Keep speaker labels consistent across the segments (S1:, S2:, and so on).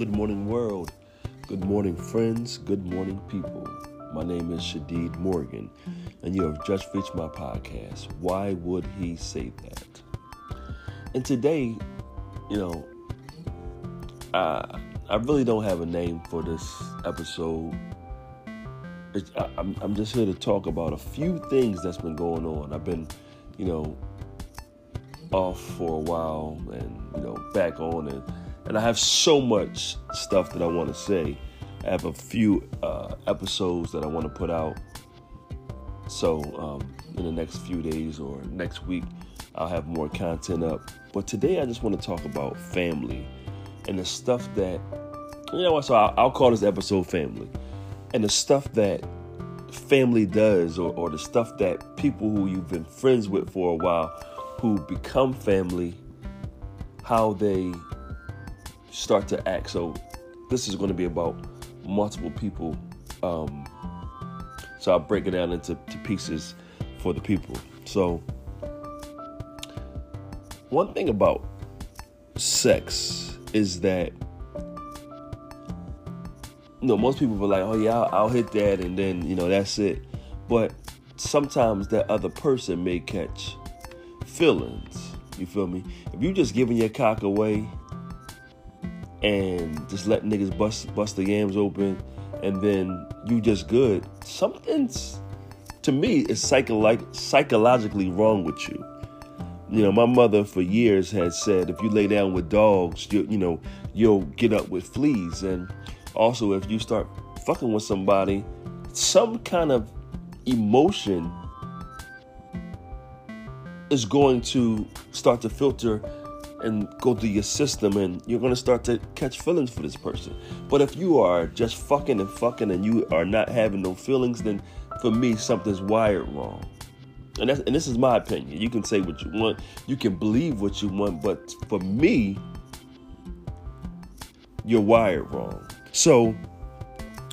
S1: Good morning, world. Good morning, friends. Good morning, people. My name is Shadeed Morgan, and you have just reached my podcast. Why would he say that? And today, you know, I, I really don't have a name for this episode. I, I'm, I'm just here to talk about a few things that's been going on. I've been, you know, off for a while and, you know, back on and and I have so much stuff that I want to say. I have a few uh, episodes that I want to put out. So um, in the next few days or next week, I'll have more content up. But today, I just want to talk about family and the stuff that you know. So I'll, I'll call this episode "Family," and the stuff that family does, or, or the stuff that people who you've been friends with for a while, who become family, how they start to act. So this is going to be about multiple people. Um, so I'll break it down into pieces for the people. So one thing about sex is that you know most people are like, oh yeah, I'll, I'll hit that, and then you know that's it. But sometimes that other person may catch feelings. You feel me? If you just giving your cock away and just let niggas bust bust the yams open and then you just good. Something's to me is psycholo- psychologically wrong with you. You know, my mother for years had said if you lay down with dogs, you you know, you'll get up with fleas. And also if you start fucking with somebody, some kind of emotion is going to start to filter and go through your system and you're going to start to catch feelings for this person. But if you are just fucking and fucking and you are not having no feelings, then for me, something's wired wrong. And, that's, and this is my opinion. You can say what you want, you can believe what you want, but for me, you're wired wrong. So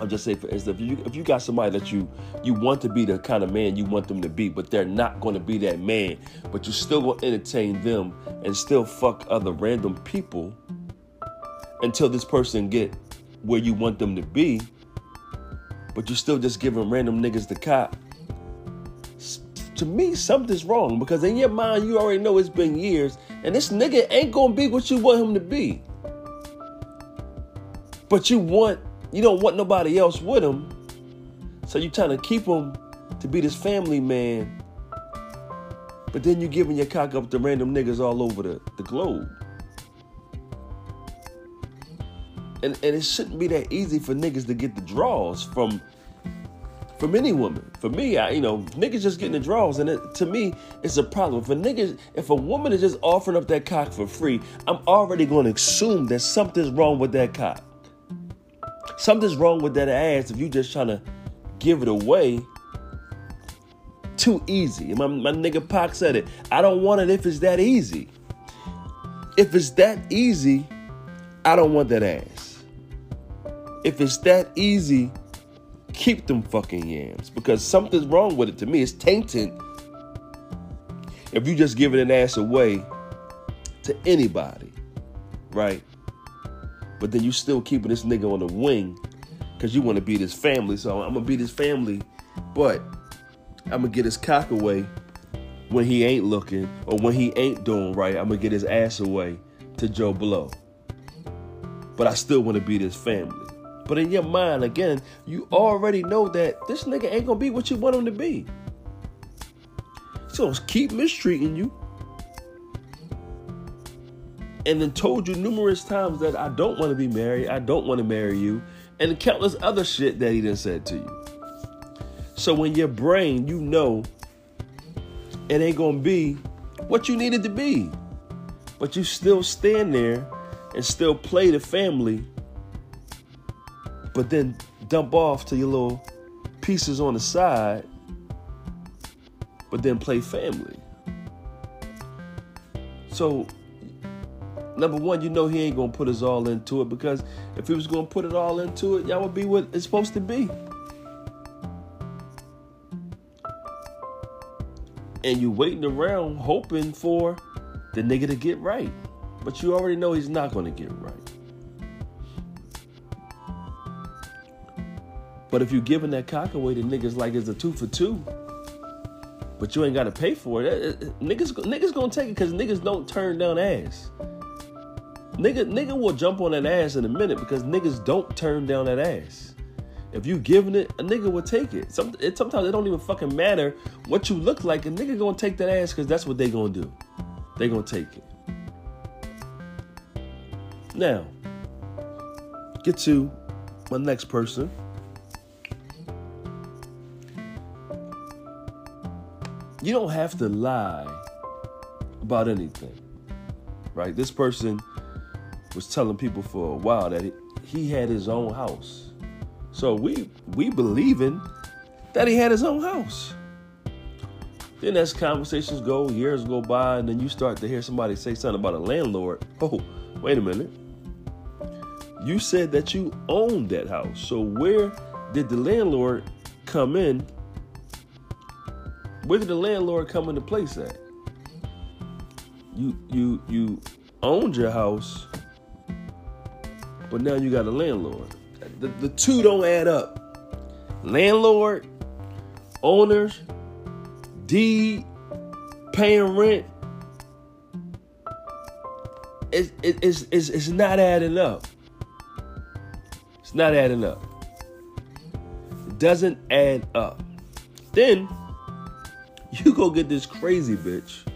S1: I'll just saying, for instance, if you if you got somebody that you you want to be the kind of man you want them to be, but they're not going to be that man, but you still to entertain them and still fuck other random people until this person get where you want them to be, but you still just giving random niggas the cop. To me, something's wrong because in your mind you already know it's been years, and this nigga ain't gonna be what you want him to be. But you want you don't want nobody else with him. So you're trying to keep him to be this family man. But then you're giving your cock up to random niggas all over the, the globe. And and it shouldn't be that easy for niggas to get the draws from from any woman. For me, I you know, niggas just getting the draws, and it, to me, it's a problem. If a nigga, if a woman is just offering up that cock for free, I'm already going to assume that something's wrong with that cock. Something's wrong with that ass if you just trying to give it away too easy. My, my nigga Pac said it. I don't want it if it's that easy. If it's that easy, I don't want that ass. If it's that easy, keep them fucking yams because something's wrong with it to me. It's tainted if you just giving an ass away to anybody, right? But then you still keeping this nigga on the wing because you want to be this family. So I'm gonna be this family, but I'm gonna get his cock away when he ain't looking or when he ain't doing right. I'm gonna get his ass away to Joe Blow. But I still want to be this family. But in your mind, again, you already know that this nigga ain't gonna be what you want him to be. Gonna keep mistreating you and then told you numerous times that I don't want to be married, I don't want to marry you, and countless other shit that he done said to you. So when your brain, you know, it ain't gonna be what you needed to be, but you still stand there and still play the family, but then dump off to your little pieces on the side, but then play family. So number one, you know he ain't gonna put us all into it because if he was gonna put it all into it, y'all would be what it's supposed to be. And you waiting around hoping for the nigga to get right. But you already know he's not gonna get right. But if you're giving that cock away to niggas like it's a two for two, but you ain't got to pay for it, eh, eh, eh, niggas niggas gonna take it because niggas don't turn down ass. Nigga, nigga will jump on that ass in a minute because niggas don't turn down that ass. If you giving it, a nigga will take it. Some, it sometimes it don't even fucking matter what you look like. A nigga gonna take that ass because that's what they gonna do. They gonna take it. Now, get to my next person. You don't have to lie about anything, right? This person was telling people for a while that he had his own house. So we we believing that he had his own house. Then as conversations go, years go by, and then you start to hear somebody say something about a landlord. Oh, wait a minute. You said that you owned that house. So where did the landlord come in? Where did the landlord come into place at? You you you owned your house, but now you got a landlord. The, the two don't add up. Landlord, owners, deed, paying rent. It, it, it's, it's, it's not adding up. It's not adding up. It doesn't add up. Then you go get this crazy bitch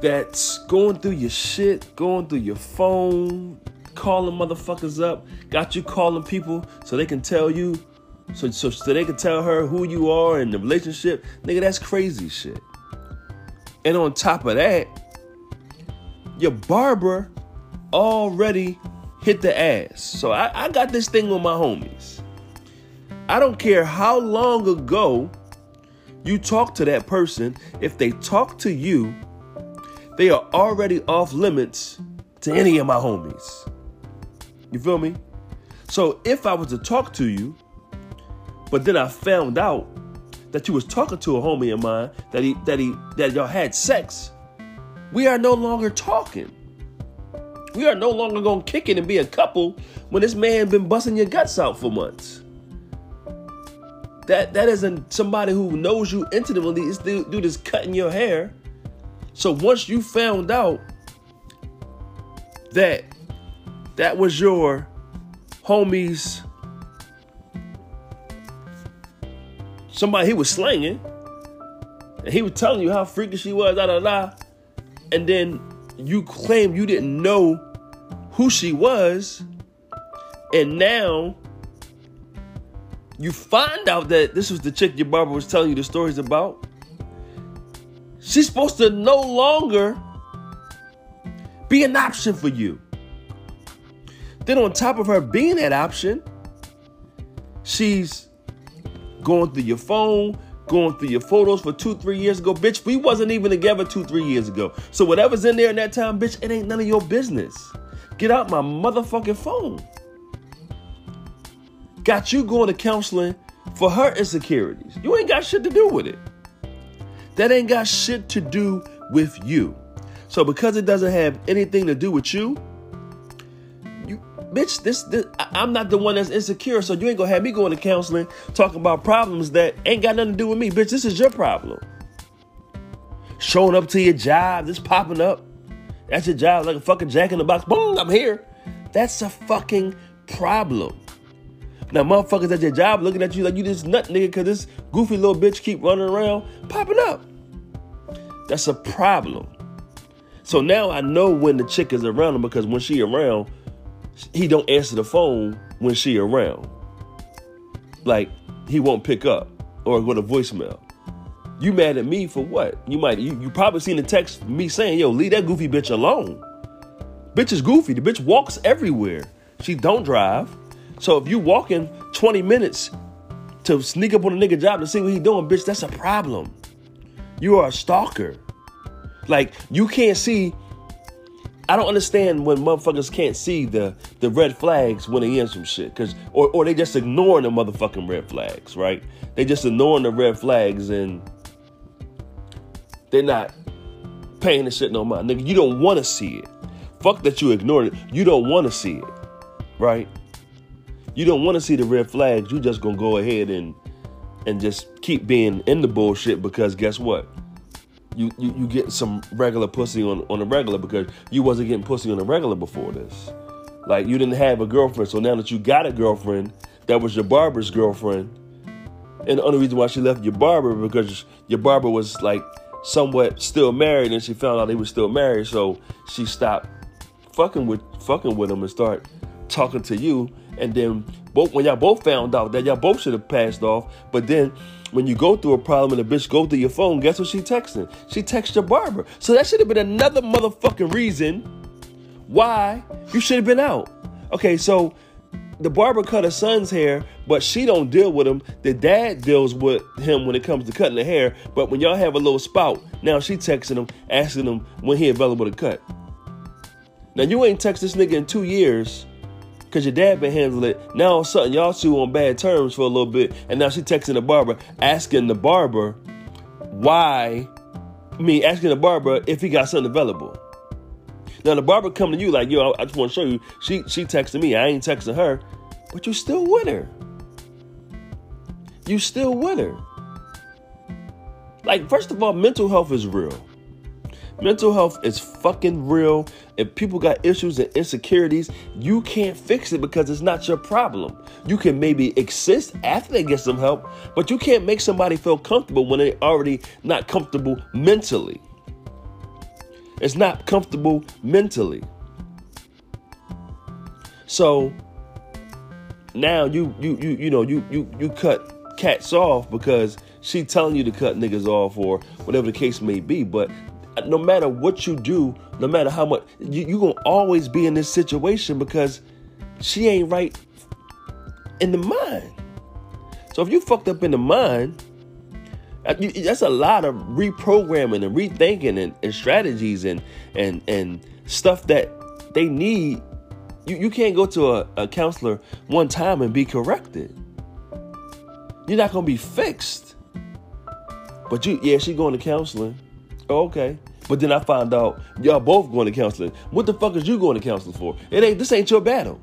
S1: that's going through your shit, going through your phone, calling motherfuckers up, got you calling people so they can tell you, so, so, so they can tell her who you are in the relationship. Nigga, that's crazy shit. And on top of that, your barber already hit the ass. So I, I got this thing with my homies. I don't care how long ago you talk to that person, if they talk to you, they are already off limits to any of my homies. You feel me? So if I was to talk to you, but then I found out that you was talking to a homie of mine that he that he that y'all had sex, we are no longer talking. We are no longer gonna kick it and be a couple when this man been busting your guts out for months. That that isn't somebody who knows you intimately. This dude is cutting your hair. So once you found out that that was your homie's somebody he was slanging, and he was telling you how freaky she was, da da da, and then you claim you didn't know who she was, and now you find out that this was the chick your barber was telling you the stories about. She's supposed to no longer be an option for you. Then, on top of her being that option, she's going through your phone, going through your photos for two, three years ago. Bitch, we wasn't even together two, three years ago. So, whatever's in there in that time, bitch, it ain't none of your business. Get out my motherfucking phone. Got you going to counseling for her insecurities. You ain't got shit to do with it. That ain't got shit to do with you. So, because it doesn't have anything to do with you, bitch, this, this I'm not the one that's insecure, so you ain't gonna have me going to counseling talking about problems that ain't got nothing to do with me. Bitch, this is your problem. Showing up to your job, this popping up. That's your job, like a fucking jack in the box. Boom, I'm here. That's a fucking problem. Now, motherfuckers at your job looking at you like you this nut nigga because this goofy little bitch keep running around popping up. That's a problem. So now I know when the chick is around because when she around, he don't answer the phone when she around. Like he won't pick up or go to voicemail. You mad at me for what? You might you, you probably seen the text me saying, yo, leave that goofy bitch alone. Bitch is goofy. The bitch walks everywhere. She don't drive. So if you walking 20 minutes to sneak up on a nigga job to see what he doing, bitch, that's a problem. You are a stalker. Like you can't see I don't understand when motherfuckers can't see the the red flags when they in some shit, cause or or they just ignoring the motherfucking red flags, right? They just ignoring the red flags and they're not paying the shit no mind. Nigga, you don't want to see it. Fuck that you ignored it. You don't want to see it, right? you don't want to see the red flags. You just gonna go ahead and and just keep being in the bullshit because guess what? You, you you get some regular pussy on on a regular because you wasn't getting pussy on the regular before this. Like you didn't have a girlfriend, so now that you got a girlfriend, that was your barber's girlfriend. And the only reason why she left your barber because your barber was like somewhat still married, and she found out he was still married, so she stopped fucking with fucking with him and start talking to you. And then both when y'all both found out that y'all both should have passed off, but then when you go through a problem and the bitch go through your phone, guess what she texting? She texts your barber. So that should have been another motherfucking reason why you should have been out. Okay, so the barber cut her son's hair, but she don't deal with him. The dad deals with him when it comes to cutting the hair. But when y'all have a little spout, now she texting him, asking him when he available to cut. Now you ain't text this nigga in two years because your dad been handling it. Now all of a sudden y'all two on bad terms for a little bit, and now she texting the barber, asking the barber why, I mean asking the barber if he got something available. Now the barber come to you like, yo, I just want to show you. She she texted me. I ain't texting her, but you still with her. You still with her. Like, first of all, mental health is real. Mental health is fucking real. If people got issues and insecurities, you can't fix it because it's not your problem. You can maybe exist after they get some help, but you can't make somebody feel comfortable when they're already not comfortable mentally. It's not comfortable mentally. So now you you you you know you you you cut cats off because she telling you to cut niggas off or whatever the case may be. But no matter what you do, no matter how much you you gonna always be in this situation because she ain't right in the mind. So if you fucked up in the mind, uh, that's a lot of reprogramming and rethinking and, and strategies and and and stuff that they need. You, you can't go to a, a counselor one time and be corrected. You're not gonna be fixed. But you, yeah, she going to counseling. Oh, okay. But then I found out y'all both going to counseling. What the fuck is you going to counseling for? It ain't this ain't your battle.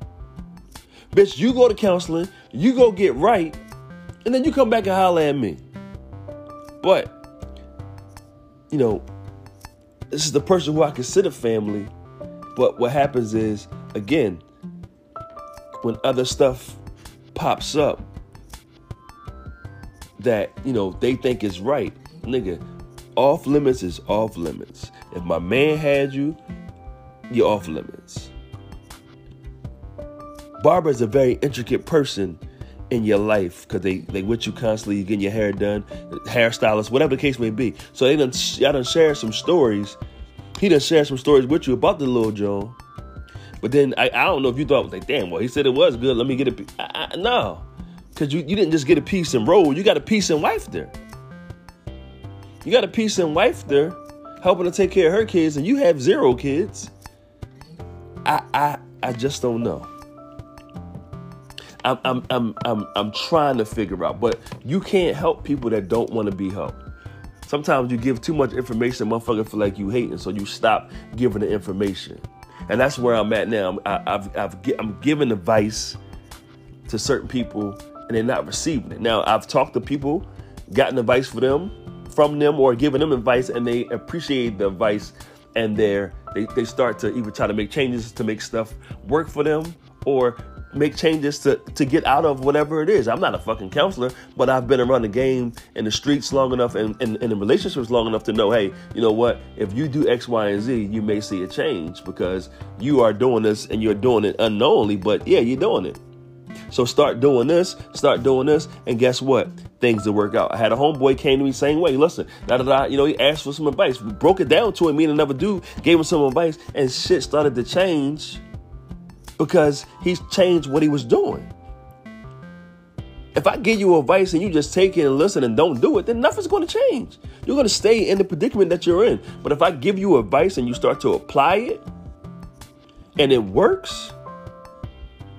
S1: Bitch, you go to counseling, you go get right, and then you come back and holler at me. But, you know, this is the person who I consider family. But what happens is, again, when other stuff pops up that, you know, they think is right, nigga, off limits is off limits. If my man had you, you're off limits. Barbara is a very intricate person in your life because they they with you constantly. You getting your hair done, hairstylist, whatever the case may be. So they done y'all done share some stories. He done share some stories with you about the little Joe. But then I, I don't know if you thought like, damn, well he said it was good. Let me get a I, I, no, because you you didn't just get a piece and roll. You got a piece and wife there. You got a and wife there, helping to take care of her kids, and you have zero kids. I I I just don't know. I'm, I'm, I'm, I'm, I'm trying to figure out, but you can't help people that don't want to be helped. Sometimes you give too much information, motherfucker feel like you hating, so you stop giving the information. And that's where I'm at now. I, I've, I've, I'm giving advice to certain people, and they're not receiving it. Now I've talked to people, gotten advice for them, from them, or giving them advice, and they appreciate the advice, and they're they, they start to either try to make changes to make stuff work for them, or make changes to, to get out of whatever it is. I'm not a fucking counselor, but I've been around the game in the streets long enough and, and, and in relationships long enough to know, hey, you know what? If you do X, Y, and Z, you may see a change because you are doing this and you're doing it unknowingly, but yeah, you're doing it. So start doing this, start doing this, and guess what? Things to work out. I had a homeboy came to me saying, "Wait, Listen, da da da. You know, he asked for some advice. We broke it down to him. Me and another dude gave him some advice, and shit started to change because he's changed what he was doing. If I give you advice and you just take it and listen and don't do it, then nothing's going to change. You're going to stay in the predicament that you're in. But if I give you advice and you start to apply it and it works,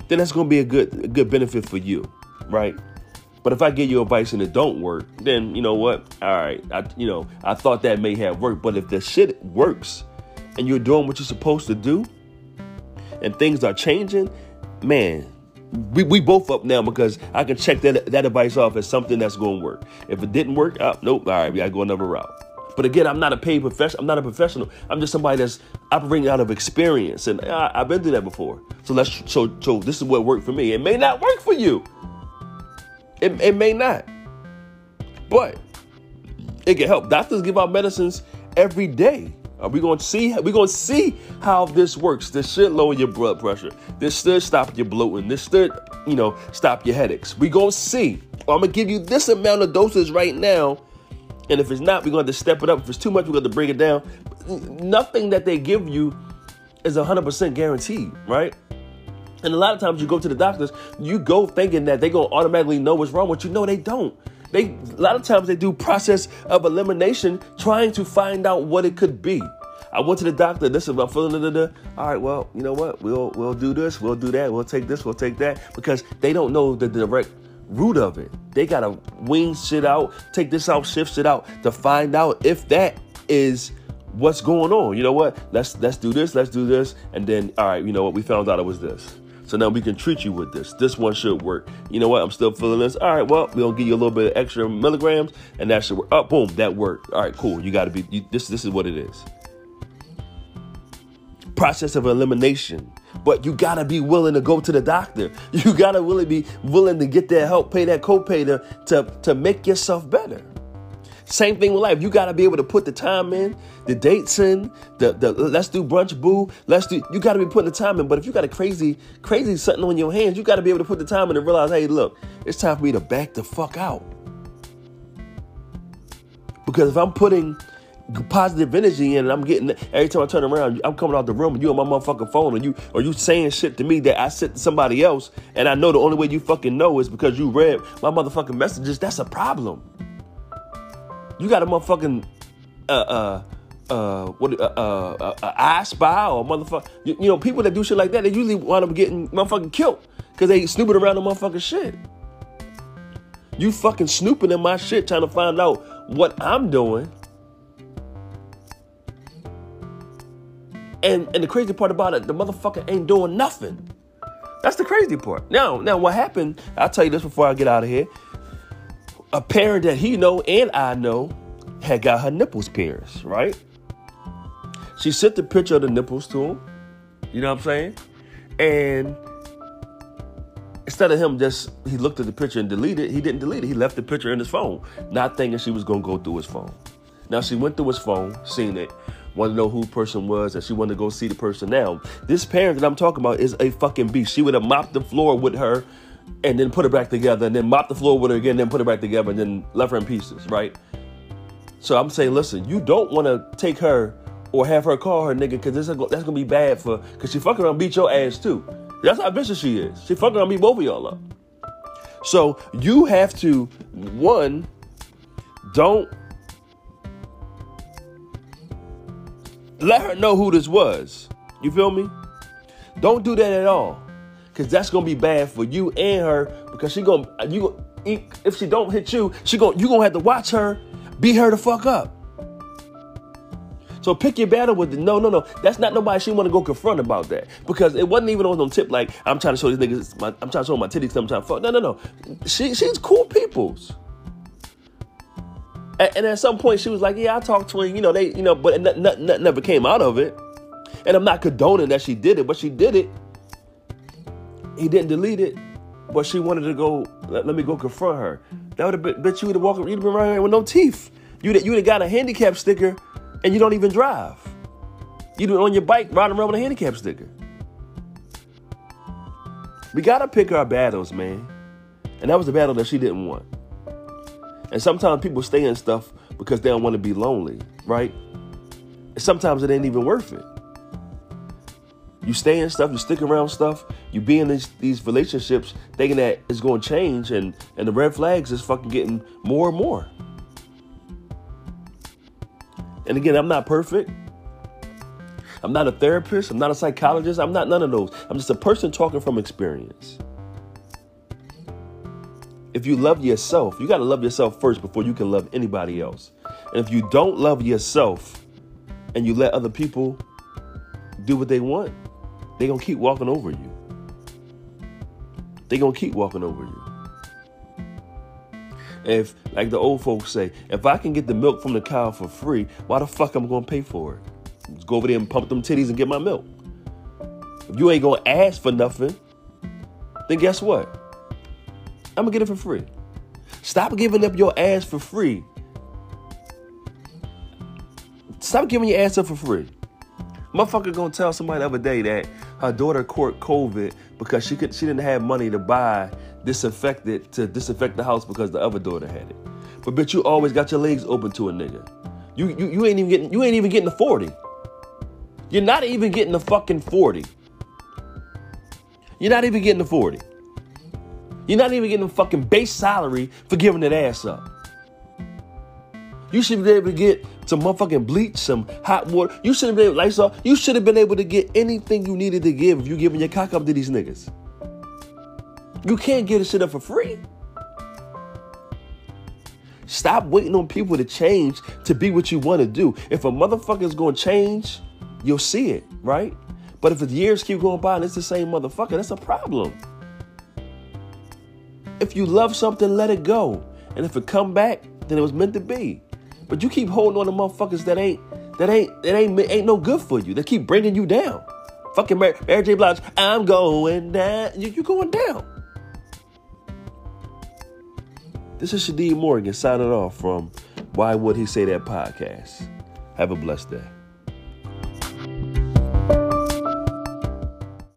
S1: then that's going to be a good a good benefit for you, right? But if I give you advice and it don't work, then you know what? All right, I you know I thought that may have worked, but if the shit works and you're doing what you're supposed to do, and things are changing, man, we, we both up now because I can check that that advice off as something that's going to work. If it didn't work, uh, nope. All right, we got to go another route. But again, I'm not a paid professional. I'm not a professional. I'm just somebody that's operating out of experience, and I, have been through that before. So let's so so this is what worked for me. It may not work for you. It it may not, but it can help. Doctors give out medicines every day. Are we to see? We're going to see how this works. This should lower your blood pressure. This should stop your bloating. This should, you know, stop your headaches. Going to see. I'm to give you this amount of doses right now. And if it's not, we're going to step it up. If it's too much, we're to bring it down. Nothing that they give you is 100% guaranteed, right? And a lot of times you go to the doctors, you go thinking that they're going to automatically know what's wrong with you. No, they don't. They a lot of times they do process of elimination, trying to find out what it could be. I went to the doctor. This is I'm feeling. All right, well, you know what? We'll we'll do this. We'll do that. We'll take this. We'll take that because they don't know the direct root of it. They gotta wing shit out, take this out, shift it out to find out if that is what's going on. You know what? Let's let's do this. Let's do this, and then all right. You know what? We found out it was this. So now we can treat you with this. This one should work. You know what? I'm still feeling this. All right, well, we'll give you a little bit of extra milligrams, and that should work. Oh, boom, that worked. All right, cool. You got to be. You, this this is what it is. Process of elimination. But you gotta be willing to go to the doctor. You gotta really be willing to get that help, pay that copay to, to, to make yourself better. Same thing with life. You got to be able to put the time in, the dates in, the, the let's do brunch boo. Let's do, you got to be putting the time in. But if you got a crazy, crazy something on your hands, you got to be able to put the time in and realize, hey, look, it's time for me to back the fuck out. Because if I'm putting positive energy in and I'm getting every time I turn around, I'm coming out the room and you on my motherfucking phone and you or you saying shit to me that I said to somebody else and I know the only way you fucking know is because you read my motherfucking messages, that's a problem. You got a motherfucking uh uh uh what uh uh, uh I spy or motherfucker. You, you, know people that do shit like that they usually wind up getting motherfucking killed because they snooping around the motherfucking shit. You fucking snooping in my shit trying to find out what I'm doing. And and the crazy part about it, the motherfucker ain't doing nothing. That's the crazy part. Now, now what happened? I'll tell you this before I get out of here a parent that he know and I know had got her nipples pierced, right? She sent the picture of the nipples to him. You know what I'm saying? And instead of him just he looked at the picture and deleted, he didn't delete it. He left the picture in his phone, not thinking she was gonna go through his phone. Now she went through his phone, seen it, wanted to know who the person was, and she wanted to go see the person. Now, this parent that I'm talking about is a fucking beast. She would have mopped the floor with her and then put it back together and then mop the floor with her again, then put it back together and then left her in pieces, right? So I'm saying, listen, you don't want to take her or have her call her nigga because that's gonna be bad for because she fucking around beat your ass too. That's how vicious she is. She fucking around beat both of y'all up. So you have to one, don't let her know who this was. You feel me? Don't do that at all because that's gonna be bad for you and her because she gonna you if she don't hit you, she gonna you gonna have to watch her beat her the fuck up. So pick your battle with the no, no, no. That's not nobody she want to go confront about that because it wasn't even on no tip like I'm trying to show these niggas. My, I'm trying to show my titties. I'm trying to fuck. No, no, no. She she's cool peoples. And, and at some point she was like, yeah, I talked to him. You know they, you know, but nothing, nothing never came out of it. And I'm not condoning that she did it, but she did it he didn't delete it, but she wanted to go. Let, let me go confront her. That would have been, bitch. You would have walked. You'd have been right here with no teeth. You'd you would have got a handicap sticker, and you don't even drive. You'd be on your bike riding around with a handicap sticker. We gotta pick our battles, man. And that was the battle that she didn't want. And sometimes people stay in stuff because they don't want to be lonely, right? And sometimes it ain't even worth it. You stay in stuff, you stick around stuff, you be in these, these relationships thinking that it's going to change, and, and the red flags is fucking getting more and more. And again, I'm not perfect. I'm not a therapist. I'm not a psychologist. I'm not none of those. I'm just a person talking from experience. If you love yourself, you got to love yourself first before you can love anybody else. And if you don't love yourself and you let other people do what they want, they're going to keep walking over you. They're gonna keep walking over you. If, like the old folks say, if I can get the milk from the cow for free, why the fuck am I'm gonna pay for it? Just go over there and pump them titties and get my milk. If you ain't gonna ask for nothing, then guess what? I'm gonna get it for free. Stop giving up your ass for free. Stop giving your ass up for free. Motherfucker gonna tell somebody the other day that her daughter caught COVID because she could she didn't have money to buy disinfectant to disinfect the house because the other daughter had it. But bitch, you always got your legs open to a nigga. You you, you ain't even getting you ain't even getting the 40. You're not even getting the fucking 40. You're not even getting the 40. You're not even getting the fucking base salary for giving that ass up. You should be able to get some motherfucking bleach, some hot water. You should have been able, like You should have been able to get anything you needed to give if you giving your cock up to these niggas. You can't get this shit up for free. Stop waiting on people to change to be what you want to do. If a motherfucker's gonna change, you'll see it, right? But if the years keep going by and it's the same motherfucker, that's a problem. If you love something, let it go. And if it come back, then it was meant to be. But you keep holding on to motherfuckers that ain't that ain't that ain't ain't no good for you. They keep bringing you down. Fucking Mary, Mary J. Blige, I'm going down. You, you going down. This is Shadeed Morgan signing off from Why Would He Say That podcast. Have a blessed day.